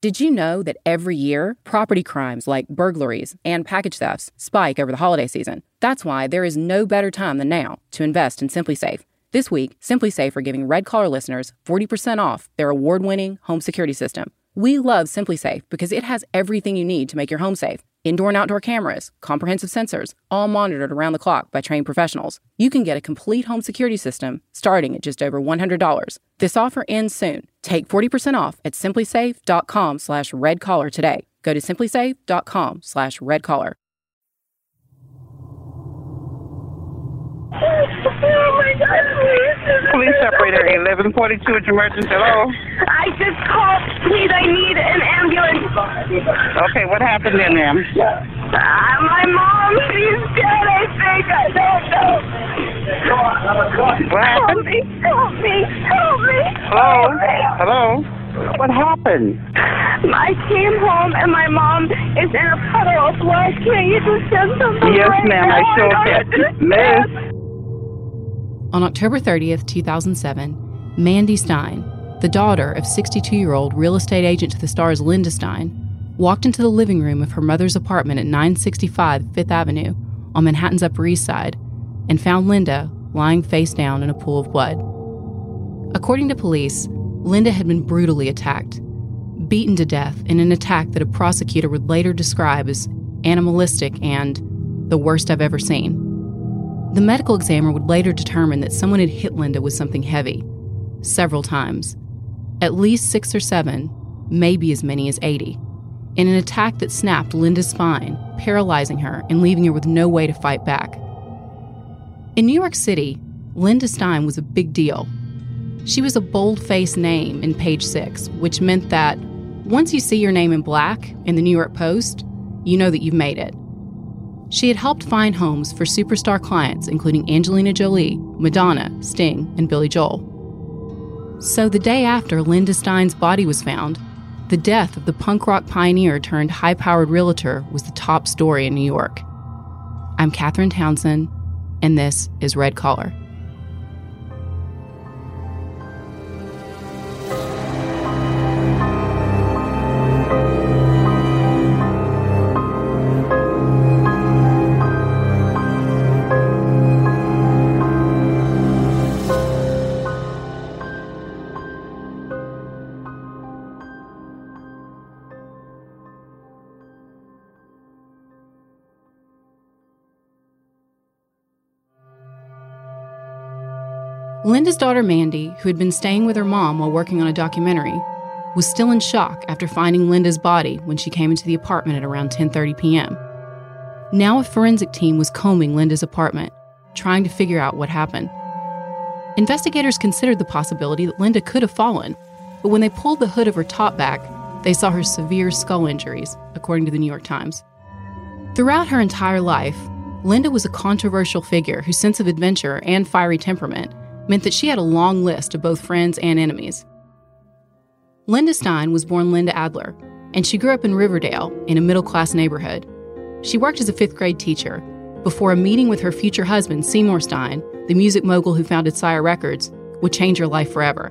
Did you know that every year, property crimes like burglaries and package thefts spike over the holiday season? That's why there is no better time than now to invest in SimpliSafe. This week, SimpliSafe are giving Red Collar listeners 40% off their award winning home security system. We love SimpliSafe because it has everything you need to make your home safe indoor and outdoor cameras, comprehensive sensors, all monitored around the clock by trained professionals. You can get a complete home security system starting at just over $100. This offer ends soon. Take 40% off at simplisafe.com slash redcollar today. Go to simplisafe.com slash redcollar. Oh my God, please. Police operator 1142 at emergency. Hello. I just called. Please, I need an ambulance. Okay, what happened then, ma'am? Uh, my mom, she's dead, I think. I don't know. What Help happened? me, help me, help me. Hello? help me. Hello? What happened? I came home and my mom is in a puddle of blood. Can you just send something Yes, right ma'am? I sure can. Miss? On October 30th, 2007, Mandy Stein, the daughter of 62 year old real estate agent to the stars Linda Stein, walked into the living room of her mother's apartment at 965 Fifth Avenue on Manhattan's Upper East Side and found Linda lying face down in a pool of blood. According to police, Linda had been brutally attacked, beaten to death in an attack that a prosecutor would later describe as animalistic and the worst I've ever seen. The medical examiner would later determine that someone had hit Linda with something heavy, several times, at least six or seven, maybe as many as 80, in an attack that snapped Linda's spine, paralyzing her and leaving her with no way to fight back. In New York City, Linda Stein was a big deal. She was a bold faced name in page six, which meant that once you see your name in black in the New York Post, you know that you've made it. She had helped find homes for superstar clients, including Angelina Jolie, Madonna, Sting, and Billy Joel. So, the day after Linda Stein's body was found, the death of the punk rock pioneer turned high powered realtor was the top story in New York. I'm Catherine Townsend, and this is Red Collar. Linda's daughter Mandy, who had been staying with her mom while working on a documentary, was still in shock after finding Linda's body when she came into the apartment at around 10:30 p.m. Now a forensic team was combing Linda's apartment, trying to figure out what happened. Investigators considered the possibility that Linda could have fallen, but when they pulled the hood of her top back, they saw her severe skull injuries, according to the New York Times. Throughout her entire life, Linda was a controversial figure whose sense of adventure and fiery temperament meant that she had a long list of both friends and enemies. Linda Stein was born Linda Adler, and she grew up in Riverdale in a middle class neighborhood. She worked as a fifth grade teacher before a meeting with her future husband, Seymour Stein, the music mogul who founded Sire Records, would change her life forever.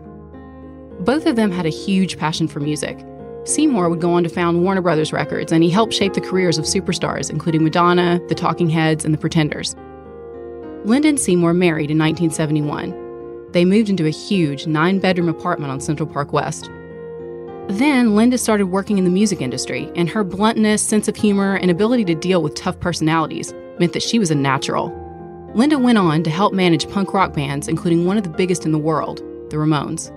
Both of them had a huge passion for music. Seymour would go on to found Warner Brothers Records, and he helped shape the careers of superstars, including Madonna, the Talking Heads, and the Pretenders. Linda and Seymour married in 1971. They moved into a huge nine bedroom apartment on Central Park West. Then Linda started working in the music industry, and her bluntness, sense of humor, and ability to deal with tough personalities meant that she was a natural. Linda went on to help manage punk rock bands, including one of the biggest in the world, the Ramones.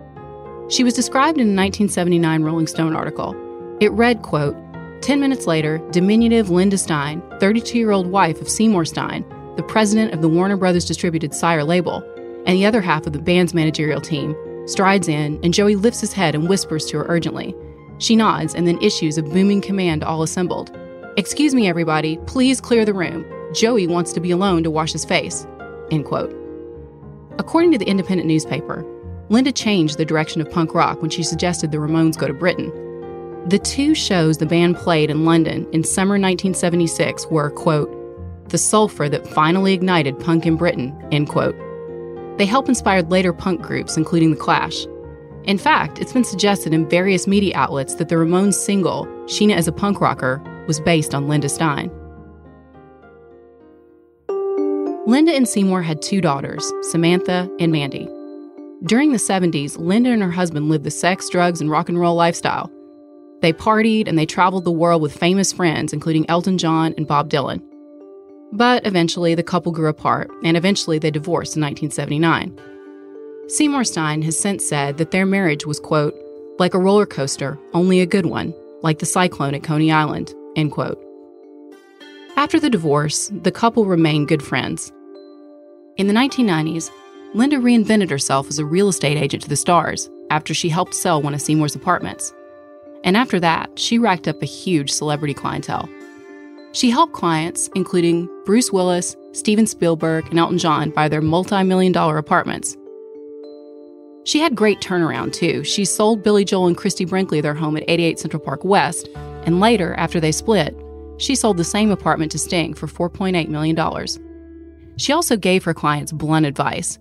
She was described in a 1979 Rolling Stone article. It read, quote, 10 minutes later, diminutive Linda Stein, 32-year-old wife of Seymour Stein, the president of the Warner Brothers distributed Sire label, and the other half of the band's managerial team, strides in, and Joey lifts his head and whispers to her urgently. She nods and then issues a booming command all assembled. Excuse me, everybody, please clear the room. Joey wants to be alone to wash his face. End quote. According to the independent newspaper, Linda changed the direction of punk rock when she suggested the Ramones go to Britain. The two shows the band played in London in summer 1976 were, quote, the sulfur that finally ignited punk in Britain, end quote. They helped inspire later punk groups, including The Clash. In fact, it's been suggested in various media outlets that the Ramones single, Sheena Is a Punk Rocker, was based on Linda Stein. Linda and Seymour had two daughters, Samantha and Mandy. During the 70s, Linda and her husband lived the sex, drugs, and rock and roll lifestyle. They partied and they traveled the world with famous friends, including Elton John and Bob Dylan. But eventually, the couple grew apart, and eventually they divorced in 1979. Seymour Stein has since said that their marriage was, quote, like a roller coaster, only a good one, like the cyclone at Coney Island, end quote. After the divorce, the couple remained good friends. In the 1990s, Linda reinvented herself as a real estate agent to the stars after she helped sell one of Seymour's apartments. And after that, she racked up a huge celebrity clientele. She helped clients, including Bruce Willis, Steven Spielberg, and Elton John, buy their multi million dollar apartments. She had great turnaround, too. She sold Billy Joel and Christie Brinkley their home at 88 Central Park West, and later, after they split, she sold the same apartment to Sting for $4.8 million. She also gave her clients blunt advice.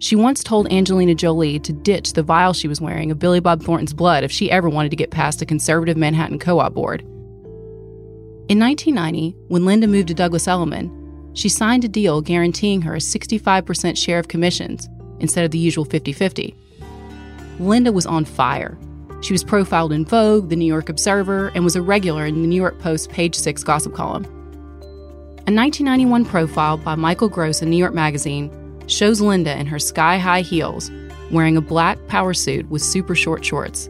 She once told Angelina Jolie to ditch the vial she was wearing of Billy Bob Thornton's blood if she ever wanted to get past a conservative Manhattan co op board. In 1990, when Linda moved to Douglas Elliman, she signed a deal guaranteeing her a 65% share of commissions instead of the usual 50 50. Linda was on fire. She was profiled in Vogue, the New York Observer, and was a regular in the New York Post page 6 gossip column. A 1991 profile by Michael Gross in New York Magazine shows Linda in her sky high heels wearing a black power suit with super short shorts.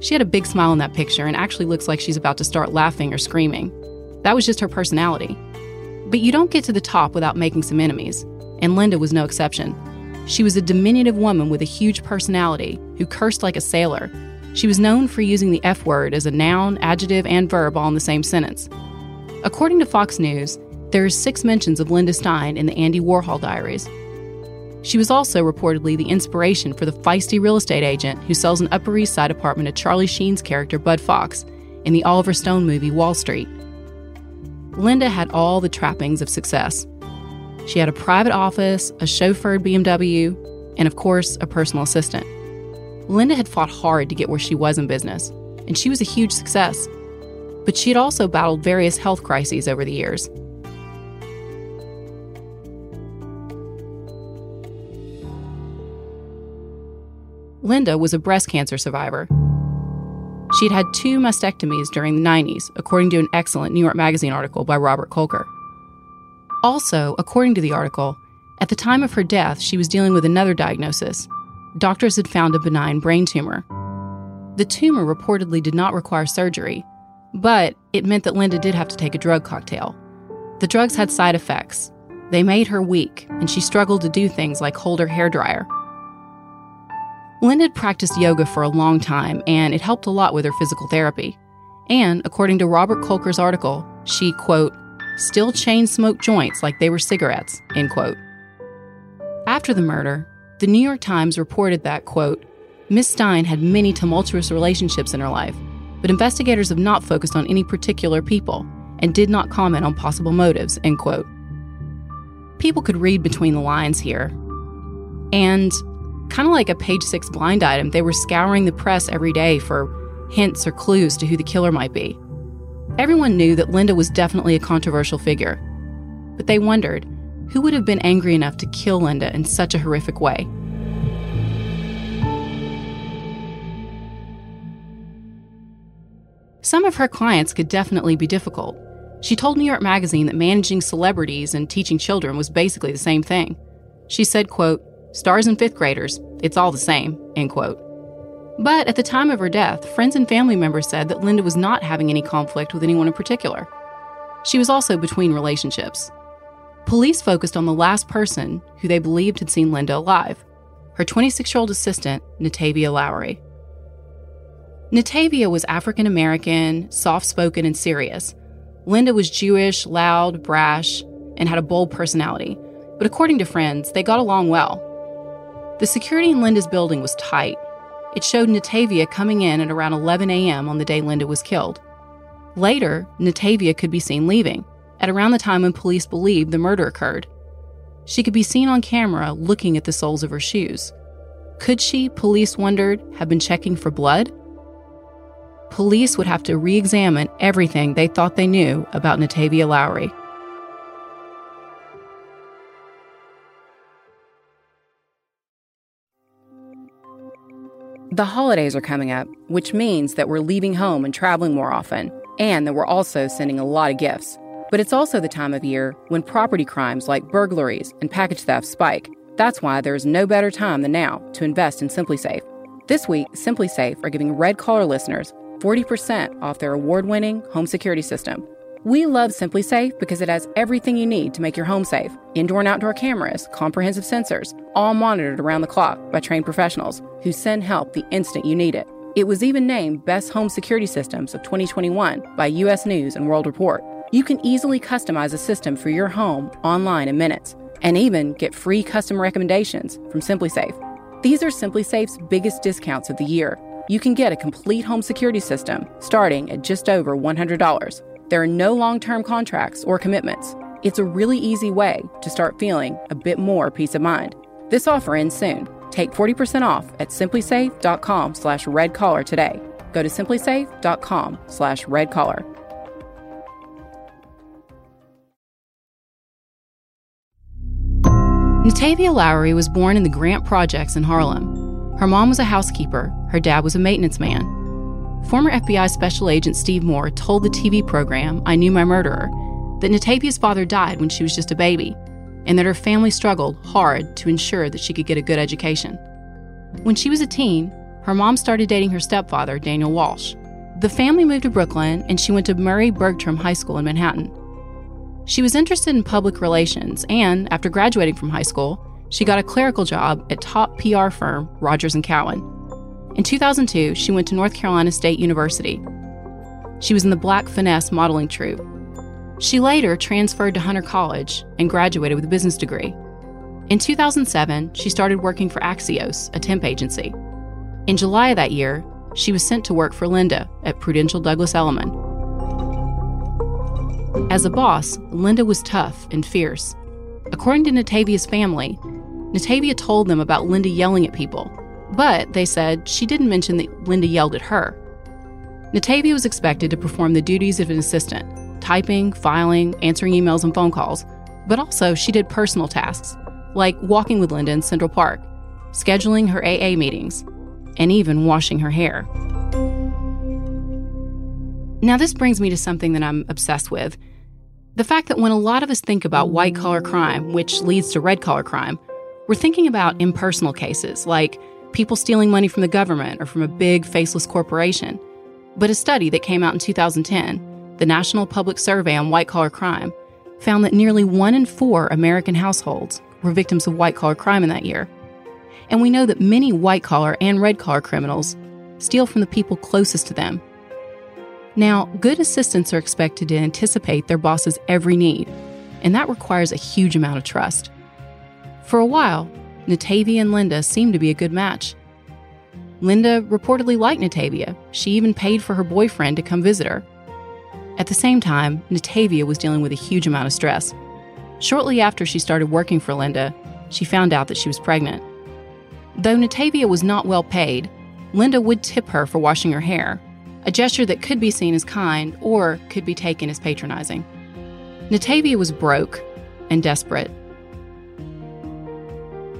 She had a big smile in that picture and actually looks like she's about to start laughing or screaming. That was just her personality. But you don't get to the top without making some enemies, and Linda was no exception. She was a diminutive woman with a huge personality who cursed like a sailor. She was known for using the F word as a noun, adjective, and verb all in the same sentence. According to Fox News, there are six mentions of Linda Stein in the Andy Warhol diaries, she was also reportedly the inspiration for the feisty real estate agent who sells an Upper East Side apartment to Charlie Sheen's character Bud Fox in the Oliver Stone movie Wall Street. Linda had all the trappings of success. She had a private office, a chauffeured BMW, and of course, a personal assistant. Linda had fought hard to get where she was in business, and she was a huge success. But she had also battled various health crises over the years. Linda was a breast cancer survivor. She'd had two mastectomies during the 90s, according to an excellent New York Magazine article by Robert Kolker. Also, according to the article, at the time of her death, she was dealing with another diagnosis. Doctors had found a benign brain tumor. The tumor reportedly did not require surgery, but it meant that Linda did have to take a drug cocktail. The drugs had side effects. They made her weak, and she struggled to do things like hold her hair dryer. Linda had practiced yoga for a long time, and it helped a lot with her physical therapy. And according to Robert Kolker's article, she, quote, still chain smoked joints like they were cigarettes, end quote. After the murder, the New York Times reported that, quote, Miss Stein had many tumultuous relationships in her life, but investigators have not focused on any particular people and did not comment on possible motives, end quote. People could read between the lines here. And kind of like a page six blind item, they were scouring the press every day for hints or clues to who the killer might be. Everyone knew that Linda was definitely a controversial figure, but they wondered who would have been angry enough to kill Linda in such a horrific way. Some of her clients could definitely be difficult. She told New York Magazine that managing celebrities and teaching children was basically the same thing. She said, quote, Stars and fifth graders, it's all the same, end quote. But at the time of her death, friends and family members said that Linda was not having any conflict with anyone in particular. She was also between relationships. Police focused on the last person who they believed had seen Linda alive her 26 year old assistant, Natavia Lowery. Natavia was African American, soft spoken, and serious. Linda was Jewish, loud, brash, and had a bold personality. But according to friends, they got along well. The security in Linda's building was tight. It showed Natavia coming in at around 11 a.m. on the day Linda was killed. Later, Natavia could be seen leaving, at around the time when police believed the murder occurred. She could be seen on camera looking at the soles of her shoes. Could she, police wondered, have been checking for blood? Police would have to re examine everything they thought they knew about Natavia Lowery. The holidays are coming up, which means that we're leaving home and traveling more often, and that we're also sending a lot of gifts. But it's also the time of year when property crimes like burglaries and package theft spike. That's why there is no better time than now to invest in SimpliSafe. This week, SimpliSafe are giving Red Collar listeners 40% off their award winning home security system. We love SimpliSafe because it has everything you need to make your home safe indoor and outdoor cameras, comprehensive sensors, all monitored around the clock by trained professionals who send help the instant you need it. It was even named Best Home Security Systems of 2021 by US News and World Report. You can easily customize a system for your home online in minutes and even get free custom recommendations from SimpliSafe. These are SimpliSafe's biggest discounts of the year. You can get a complete home security system starting at just over $100. There are no long term contracts or commitments. It's a really easy way to start feeling a bit more peace of mind. This offer ends soon. Take 40% off at simplisafe.com slash redcollar today. Go to simplisafe.com slash redcollar. Natavia Lowery was born in the Grant Projects in Harlem. Her mom was a housekeeper, her dad was a maintenance man. Former FBI Special Agent Steve Moore told the TV program I Knew My Murderer that Natavia's father died when she was just a baby, and that her family struggled hard to ensure that she could get a good education. When she was a teen, her mom started dating her stepfather, Daniel Walsh. The family moved to Brooklyn, and she went to Murray Bergtraum High School in Manhattan. She was interested in public relations, and after graduating from high school, she got a clerical job at top PR firm Rogers and Cowan. In 2002, she went to North Carolina State University. She was in the Black Finesse modeling troupe. She later transferred to Hunter College and graduated with a business degree. In 2007, she started working for Axios, a temp agency. In July of that year, she was sent to work for Linda at Prudential Douglas Elliman. As a boss, Linda was tough and fierce. According to Natavia's family, Natavia told them about Linda yelling at people but they said she didn't mention that Linda yelled at her. Natavia was expected to perform the duties of an assistant typing, filing, answering emails and phone calls, but also she did personal tasks like walking with Linda in Central Park, scheduling her AA meetings, and even washing her hair. Now, this brings me to something that I'm obsessed with the fact that when a lot of us think about white collar crime, which leads to red collar crime, we're thinking about impersonal cases like people stealing money from the government or from a big faceless corporation. But a study that came out in 2010, the National Public Survey on White Collar Crime, found that nearly one in four American households were victims of white collar crime in that year. And we know that many white collar and red collar criminals steal from the people closest to them. Now, good assistants are expected to anticipate their boss's every need, and that requires a huge amount of trust. For a while, Natavia and Linda seemed to be a good match. Linda reportedly liked Natavia. She even paid for her boyfriend to come visit her. At the same time, Natavia was dealing with a huge amount of stress. Shortly after she started working for Linda, she found out that she was pregnant. Though Natavia was not well paid, Linda would tip her for washing her hair, a gesture that could be seen as kind or could be taken as patronizing. Natavia was broke and desperate.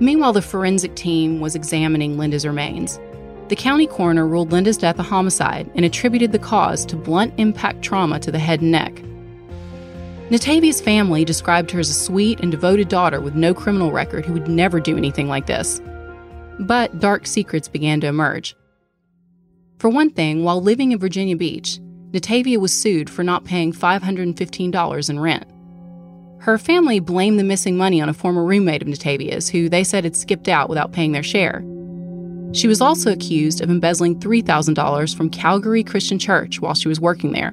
Meanwhile, the forensic team was examining Linda's remains. The county coroner ruled Linda's death a homicide and attributed the cause to blunt impact trauma to the head and neck. Natavia's family described her as a sweet and devoted daughter with no criminal record who would never do anything like this. But dark secrets began to emerge. For one thing, while living in Virginia Beach, Natavia was sued for not paying $515 in rent. Her family blamed the missing money on a former roommate of Natavia's, who they said had skipped out without paying their share. She was also accused of embezzling $3,000 from Calvary Christian Church while she was working there.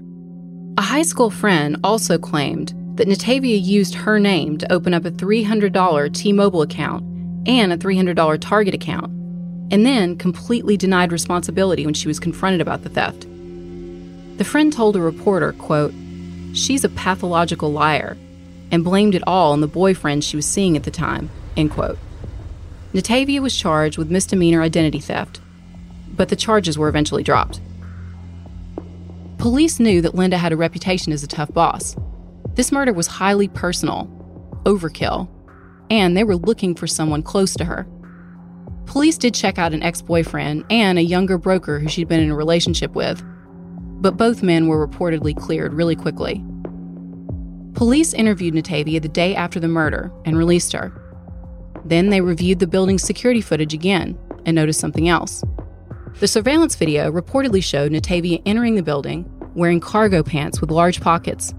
A high school friend also claimed that Natavia used her name to open up a $300 T Mobile account and a $300 Target account, and then completely denied responsibility when she was confronted about the theft. The friend told a reporter, quote, She's a pathological liar and blamed it all on the boyfriend she was seeing at the time. End quote. Natavia was charged with misdemeanor identity theft, but the charges were eventually dropped. Police knew that Linda had a reputation as a tough boss. This murder was highly personal, overkill, and they were looking for someone close to her. Police did check out an ex boyfriend and a younger broker who she'd been in a relationship with, but both men were reportedly cleared really quickly. Police interviewed Natavia the day after the murder and released her. Then they reviewed the building's security footage again and noticed something else. The surveillance video reportedly showed Natavia entering the building wearing cargo pants with large pockets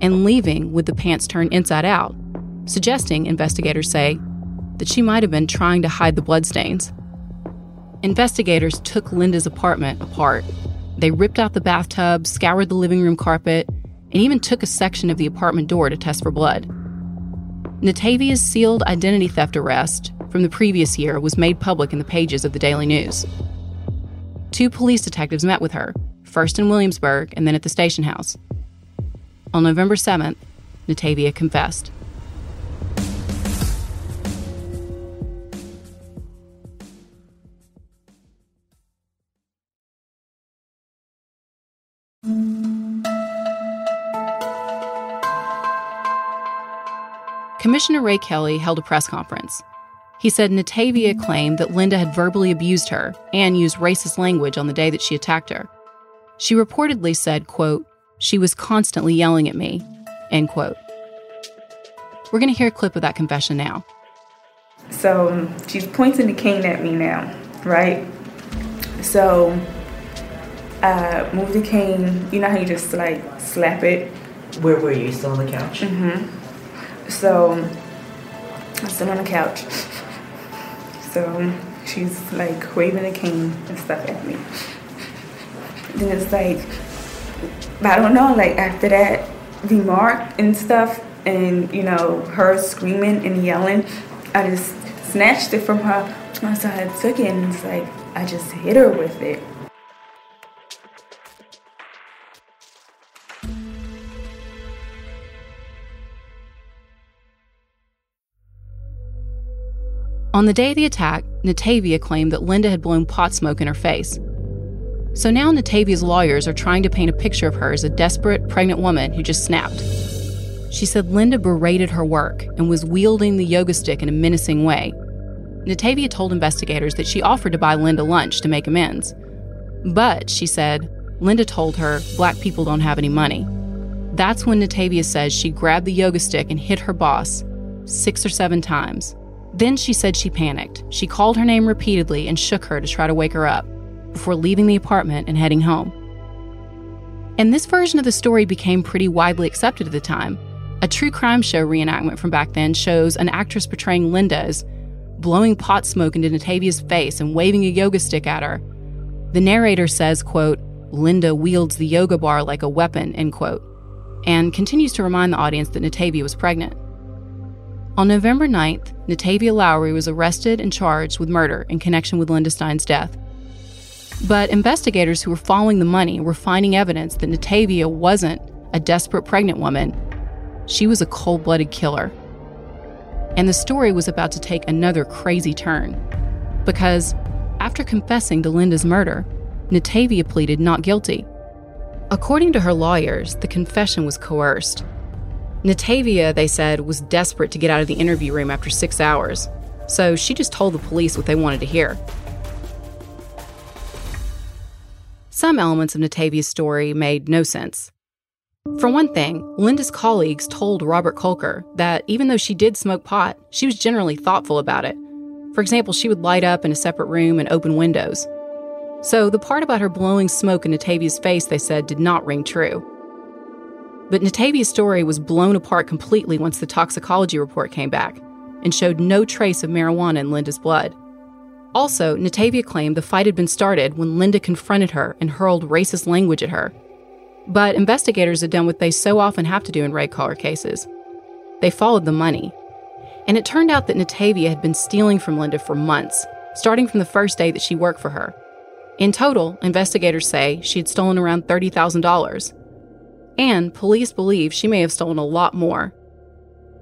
and leaving with the pants turned inside out, suggesting, investigators say, that she might have been trying to hide the bloodstains. Investigators took Linda's apartment apart. They ripped out the bathtub, scoured the living room carpet, and even took a section of the apartment door to test for blood. Natavia's sealed identity theft arrest from the previous year was made public in the pages of the Daily News. Two police detectives met with her, first in Williamsburg and then at the station house. On November 7th, Natavia confessed. Commissioner Ray Kelly held a press conference. He said Natavia claimed that Linda had verbally abused her and used racist language on the day that she attacked her. She reportedly said, quote, she was constantly yelling at me, end quote. We're going to hear a clip of that confession now. So she's pointing the cane at me now, right? So uh, move the cane. You know how you just like slap it? Where were you? Still on the couch? Mm-hmm. So I'm still on the couch. So she's like waving a cane and stuff at me. Then it's like, I don't know, like after that remark and stuff, and you know, her screaming and yelling, I just snatched it from her. So I took it and it's like, I just hit her with it. On the day of the attack, Natavia claimed that Linda had blown pot smoke in her face. So now Natavia's lawyers are trying to paint a picture of her as a desperate, pregnant woman who just snapped. She said Linda berated her work and was wielding the yoga stick in a menacing way. Natavia told investigators that she offered to buy Linda lunch to make amends. But, she said, Linda told her black people don't have any money. That's when Natavia says she grabbed the yoga stick and hit her boss six or seven times. Then she said she panicked. She called her name repeatedly and shook her to try to wake her up before leaving the apartment and heading home. And this version of the story became pretty widely accepted at the time. A true crime show reenactment from back then shows an actress portraying Linda as blowing pot smoke into Natavia's face and waving a yoga stick at her. The narrator says, quote, Linda wields the yoga bar like a weapon, end quote, and continues to remind the audience that Natavia was pregnant. On November 9th, Natavia Lowery was arrested and charged with murder in connection with Linda Stein's death. But investigators who were following the money were finding evidence that Natavia wasn't a desperate pregnant woman. She was a cold blooded killer. And the story was about to take another crazy turn. Because after confessing to Linda's murder, Natavia pleaded not guilty. According to her lawyers, the confession was coerced. Natavia, they said, was desperate to get out of the interview room after six hours, so she just told the police what they wanted to hear. Some elements of Natavia's story made no sense. For one thing, Linda's colleagues told Robert Kolker that even though she did smoke pot, she was generally thoughtful about it. For example, she would light up in a separate room and open windows. So the part about her blowing smoke in Natavia's face, they said, did not ring true. But Natavia's story was blown apart completely once the toxicology report came back and showed no trace of marijuana in Linda's blood. Also, Natavia claimed the fight had been started when Linda confronted her and hurled racist language at her. But investigators had done what they so often have to do in red collar cases they followed the money. And it turned out that Natavia had been stealing from Linda for months, starting from the first day that she worked for her. In total, investigators say she had stolen around $30,000. And police believe she may have stolen a lot more.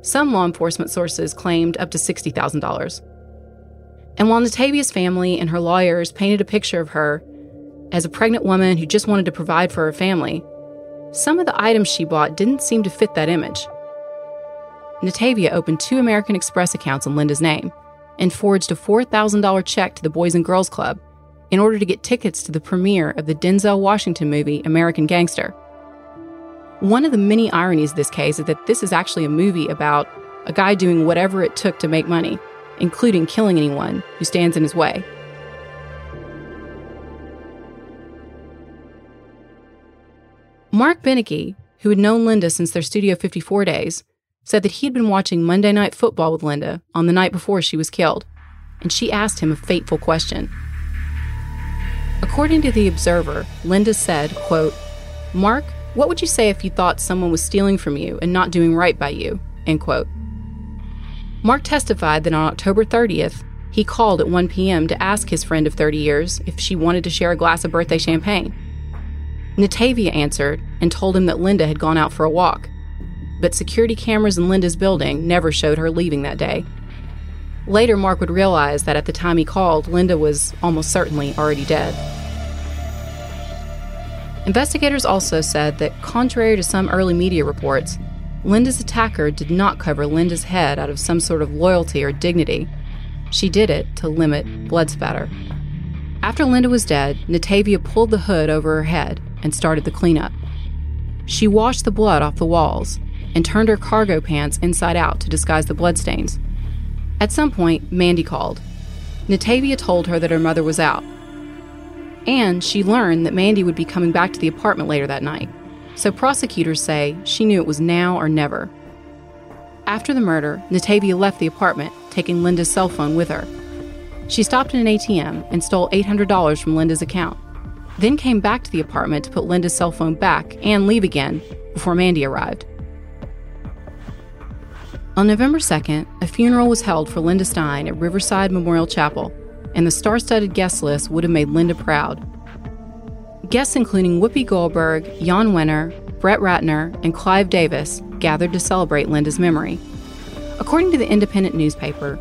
Some law enforcement sources claimed up to $60,000. And while Natavia's family and her lawyers painted a picture of her as a pregnant woman who just wanted to provide for her family, some of the items she bought didn't seem to fit that image. Natavia opened two American Express accounts in Linda's name and forged a $4,000 check to the Boys and Girls Club in order to get tickets to the premiere of the Denzel Washington movie American Gangster. One of the many ironies of this case is that this is actually a movie about a guy doing whatever it took to make money, including killing anyone who stands in his way. Marc Benecke, who had known Linda since their Studio 54 days, said that he had been watching Monday Night Football with Linda on the night before she was killed, and she asked him a fateful question. According to The Observer, Linda said, quote, Mark, what would you say if you thought someone was stealing from you and not doing right by you? End quote. Mark testified that on October 30th, he called at 1 p.m. to ask his friend of 30 years if she wanted to share a glass of birthday champagne. Natavia answered and told him that Linda had gone out for a walk, but security cameras in Linda's building never showed her leaving that day. Later, Mark would realize that at the time he called, Linda was almost certainly already dead. Investigators also said that, contrary to some early media reports, Linda's attacker did not cover Linda's head out of some sort of loyalty or dignity. She did it to limit blood spatter. After Linda was dead, Natavia pulled the hood over her head and started the cleanup. She washed the blood off the walls and turned her cargo pants inside out to disguise the bloodstains. At some point, Mandy called. Natavia told her that her mother was out. And she learned that Mandy would be coming back to the apartment later that night. So prosecutors say she knew it was now or never. After the murder, Natavia left the apartment, taking Linda's cell phone with her. She stopped at an ATM and stole $800 from Linda's account then came back to the apartment to put Linda's cell phone back and leave again before Mandy arrived. On November 2nd, a funeral was held for Linda Stein at Riverside Memorial Chapel, and the star studded guest list would have made Linda proud. Guests including Whoopi Goldberg, Jann Wenner, Brett Ratner, and Clive Davis gathered to celebrate Linda's memory. According to the Independent newspaper,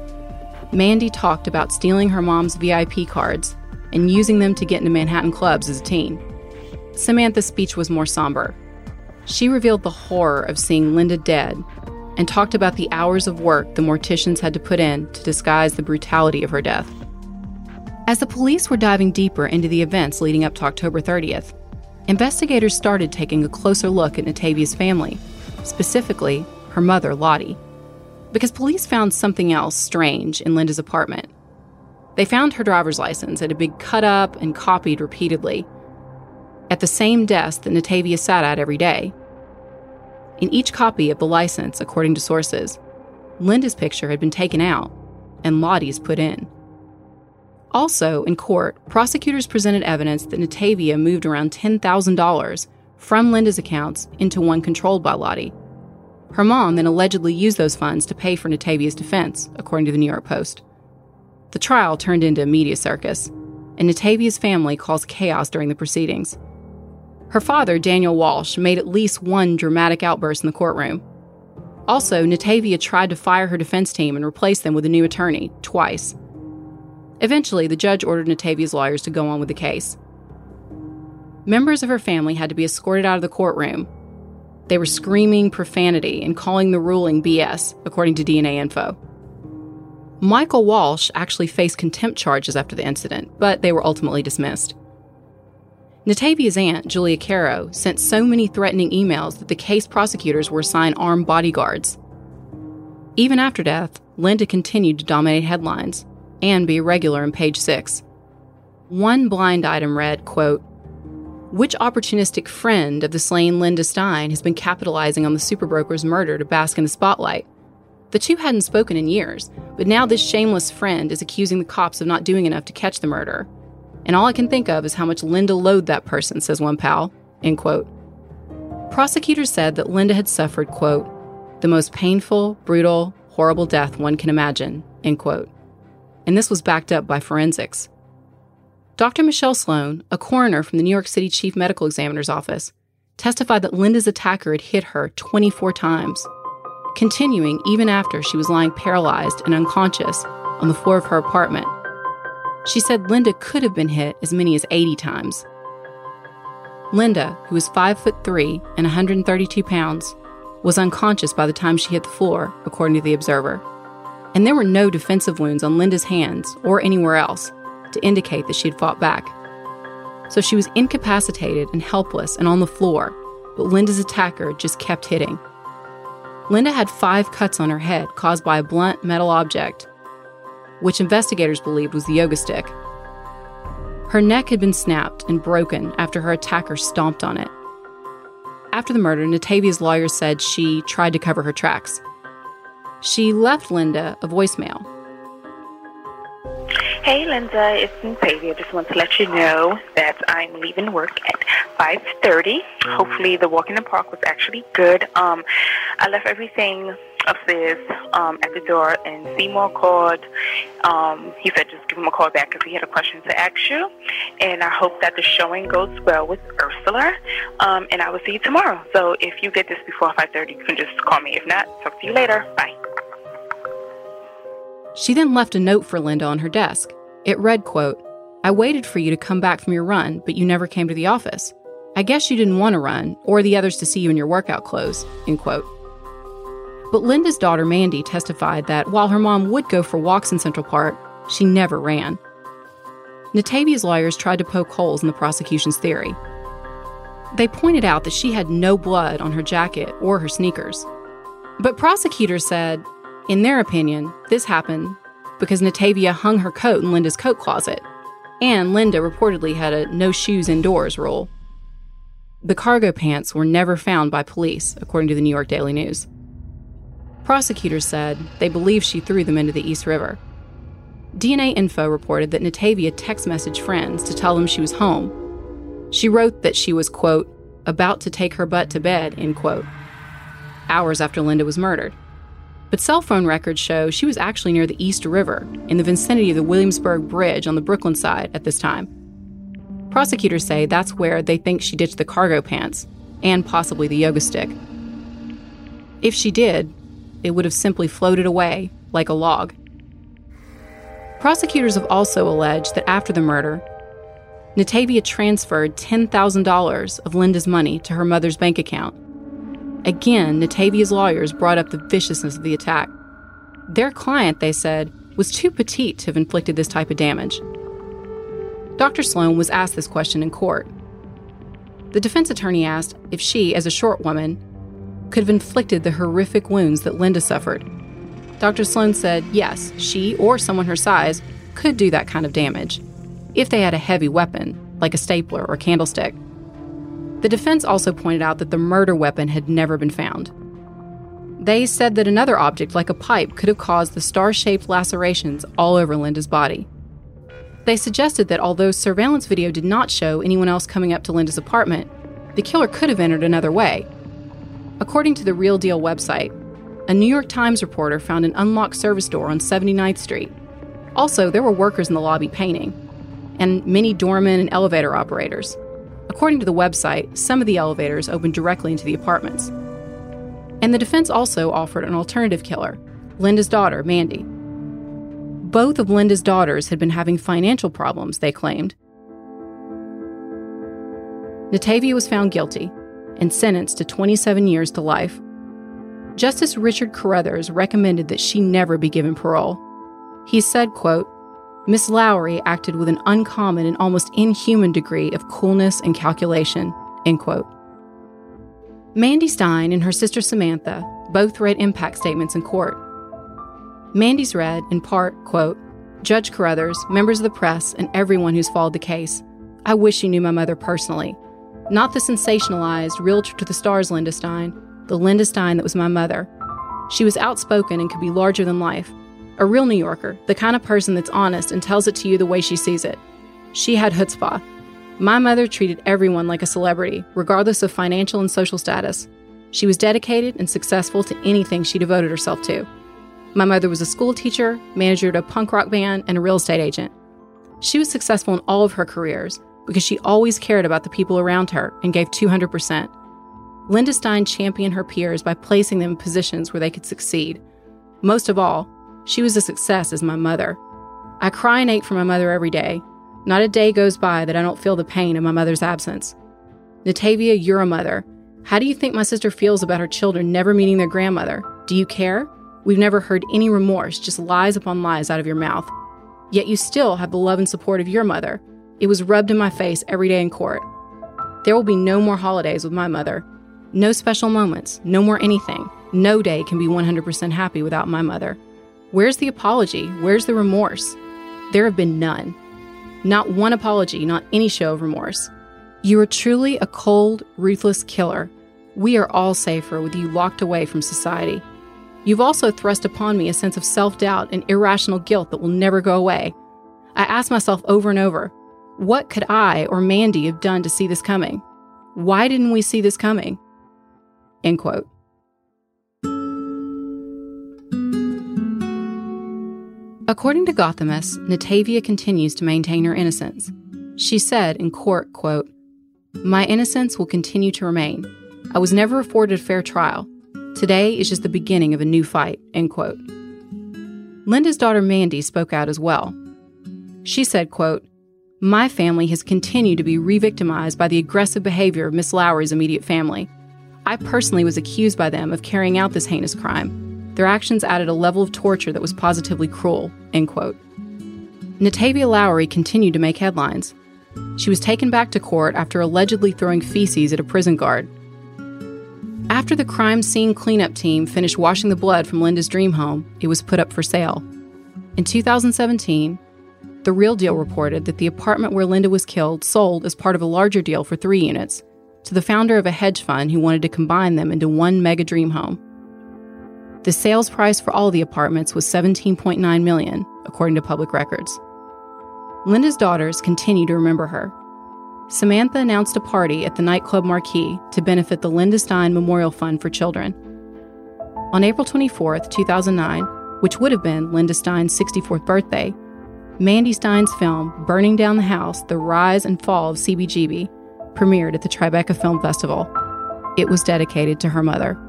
Mandy talked about stealing her mom's VIP cards and using them to get into Manhattan clubs as a teen. Samantha's speech was more somber. She revealed the horror of seeing Linda dead and talked about the hours of work the morticians had to put in to disguise the brutality of her death. As the police were diving deeper into the events leading up to October 30th, investigators started taking a closer look at Natavia's family, specifically her mother, Lottie, because police found something else strange in Linda's apartment. They found her driver's license. It had been cut up and copied repeatedly at the same desk that Natavia sat at every day. In each copy of the license, according to sources, Linda's picture had been taken out and Lottie's put in. Also, in court, prosecutors presented evidence that Natavia moved around $10,000 from Linda's accounts into one controlled by Lottie. Her mom then allegedly used those funds to pay for Natavia's defense, according to the New York Post. The trial turned into a media circus, and Natavia's family caused chaos during the proceedings. Her father, Daniel Walsh, made at least one dramatic outburst in the courtroom. Also, Natavia tried to fire her defense team and replace them with a new attorney, twice. Eventually, the judge ordered Natavia's lawyers to go on with the case. Members of her family had to be escorted out of the courtroom. They were screaming profanity and calling the ruling BS, according to DNA info. Michael Walsh actually faced contempt charges after the incident, but they were ultimately dismissed. Natavia's aunt, Julia Caro, sent so many threatening emails that the case prosecutors were assigned armed bodyguards. Even after death, Linda continued to dominate headlines and be regular in page six. One blind item read, quote, which opportunistic friend of the slain Linda Stein has been capitalizing on the superbroker's murder to bask in the spotlight? The two hadn't spoken in years, but now this shameless friend is accusing the cops of not doing enough to catch the murderer. And all I can think of is how much Linda loathed that person, says one pal. End quote. Prosecutors said that Linda had suffered, quote, the most painful, brutal, horrible death one can imagine, end quote. And this was backed up by forensics. Dr. Michelle Sloan, a coroner from the New York City Chief Medical Examiner's Office, testified that Linda's attacker had hit her 24 times continuing even after she was lying paralyzed and unconscious on the floor of her apartment She said Linda could have been hit as many as 80 times. Linda, who was 5 foot 3 and 132 pounds, was unconscious by the time she hit the floor, according to the Observer. And there were no defensive wounds on Linda's hands or anywhere else to indicate that she had fought back. So she was incapacitated and helpless and on the floor, but Linda's attacker just kept hitting. Linda had five cuts on her head caused by a blunt metal object, which investigators believed was the yoga stick. Her neck had been snapped and broken after her attacker stomped on it. After the murder, Natavia's lawyer said she tried to cover her tracks. She left Linda a voicemail. Hey, Linda, it's Natavia. Just want to let you know that I'm leaving work at 5.30. Hopefully the walk in the park was actually good. Um, I left everything upstairs um, at the door, and Seymour called. Um, he said just give him a call back because he had a question to ask you. And I hope that the showing goes well with Ursula. Um, and I will see you tomorrow. So if you get this before 5.30, you can just call me. If not, talk to you later. Bye. She then left a note for Linda on her desk. It read, quote, I waited for you to come back from your run, but you never came to the office. I guess you didn't want to run, or the others to see you in your workout clothes, end quote. But Linda's daughter Mandy testified that while her mom would go for walks in Central Park, she never ran. Natavia's lawyers tried to poke holes in the prosecution's theory. They pointed out that she had no blood on her jacket or her sneakers. But prosecutors said in their opinion, this happened because Natavia hung her coat in Linda's coat closet, and Linda reportedly had a no shoes indoors rule. The cargo pants were never found by police, according to the New York Daily News. Prosecutors said they believe she threw them into the East River. DNA Info reported that Natavia text messaged friends to tell them she was home. She wrote that she was, quote, about to take her butt to bed, end quote, hours after Linda was murdered. But cell phone records show she was actually near the East River, in the vicinity of the Williamsburg Bridge on the Brooklyn side at this time. Prosecutors say that's where they think she ditched the cargo pants and possibly the yoga stick. If she did, it would have simply floated away like a log. Prosecutors have also alleged that after the murder, Natavia transferred $10,000 of Linda's money to her mother's bank account Again, Natavia's lawyers brought up the viciousness of the attack. Their client, they said, was too petite to have inflicted this type of damage. Dr. Sloan was asked this question in court. The defense attorney asked if she, as a short woman, could have inflicted the horrific wounds that Linda suffered. Dr. Sloan said yes, she or someone her size could do that kind of damage if they had a heavy weapon, like a stapler or candlestick. The defense also pointed out that the murder weapon had never been found. They said that another object, like a pipe, could have caused the star shaped lacerations all over Linda's body. They suggested that although surveillance video did not show anyone else coming up to Linda's apartment, the killer could have entered another way. According to the Real Deal website, a New York Times reporter found an unlocked service door on 79th Street. Also, there were workers in the lobby painting, and many doormen and elevator operators. According to the website, some of the elevators opened directly into the apartments. And the defense also offered an alternative killer, Linda's daughter, Mandy. Both of Linda's daughters had been having financial problems, they claimed. Natavia was found guilty and sentenced to 27 years to life. Justice Richard Carruthers recommended that she never be given parole. He said, quote, Miss Lowery acted with an uncommon and almost inhuman degree of coolness and calculation. End quote. Mandy Stein and her sister Samantha both read impact statements in court. Mandy's read, in part, quote, Judge Carruthers, members of the press, and everyone who's followed the case, I wish you knew my mother personally. Not the sensationalized, realtor to the stars Linda Stein, the Linda Stein that was my mother. She was outspoken and could be larger than life, a real New Yorker, the kind of person that's honest and tells it to you the way she sees it. She had chutzpah. My mother treated everyone like a celebrity, regardless of financial and social status. She was dedicated and successful to anything she devoted herself to. My mother was a school teacher, manager at a punk rock band, and a real estate agent. She was successful in all of her careers because she always cared about the people around her and gave 200%. Linda Stein championed her peers by placing them in positions where they could succeed. Most of all, she was a success as my mother. I cry and ache for my mother every day. Not a day goes by that I don't feel the pain of my mother's absence. Natavia, you're a mother. How do you think my sister feels about her children never meeting their grandmother? Do you care? We've never heard any remorse, just lies upon lies out of your mouth. Yet you still have the love and support of your mother. It was rubbed in my face every day in court. There will be no more holidays with my mother. No special moments, no more anything. No day can be 100% happy without my mother. Where's the apology? Where's the remorse? There have been none. Not one apology, not any show of remorse. You are truly a cold, ruthless killer. We are all safer with you locked away from society. You've also thrust upon me a sense of self doubt and irrational guilt that will never go away. I ask myself over and over what could I or Mandy have done to see this coming? Why didn't we see this coming? End quote. According to Gothamist, Natavia continues to maintain her innocence. She said in court, quote, My innocence will continue to remain. I was never afforded a fair trial. Today is just the beginning of a new fight, end quote. Linda's daughter Mandy spoke out as well. She said, quote, My family has continued to be re-victimized by the aggressive behavior of Miss Lowery's immediate family. I personally was accused by them of carrying out this heinous crime. Their actions added a level of torture that was positively cruel. End quote. Natavia Lowery continued to make headlines. She was taken back to court after allegedly throwing feces at a prison guard. After the crime scene cleanup team finished washing the blood from Linda's dream home, it was put up for sale. In 2017, The Real Deal reported that the apartment where Linda was killed sold as part of a larger deal for three units to the founder of a hedge fund who wanted to combine them into one mega dream home. The sales price for all the apartments was 17.9 million, according to public records. Linda's daughters continue to remember her. Samantha announced a party at the nightclub Marquee to benefit the Linda Stein Memorial Fund for Children. On April 24, 2009, which would have been Linda Stein's 64th birthday, Mandy Stein's film Burning Down the House The Rise and Fall of CBGB premiered at the Tribeca Film Festival. It was dedicated to her mother.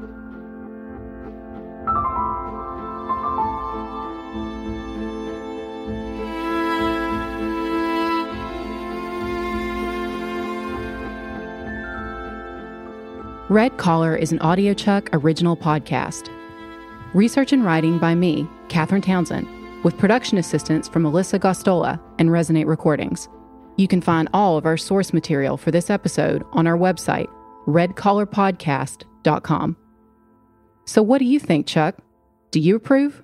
Red Collar is an AudioChuck original podcast. Research and writing by me, Catherine Townsend, with production assistance from Melissa Gostola and Resonate Recordings. You can find all of our source material for this episode on our website, redcollarpodcast.com. So, what do you think, Chuck? Do you approve?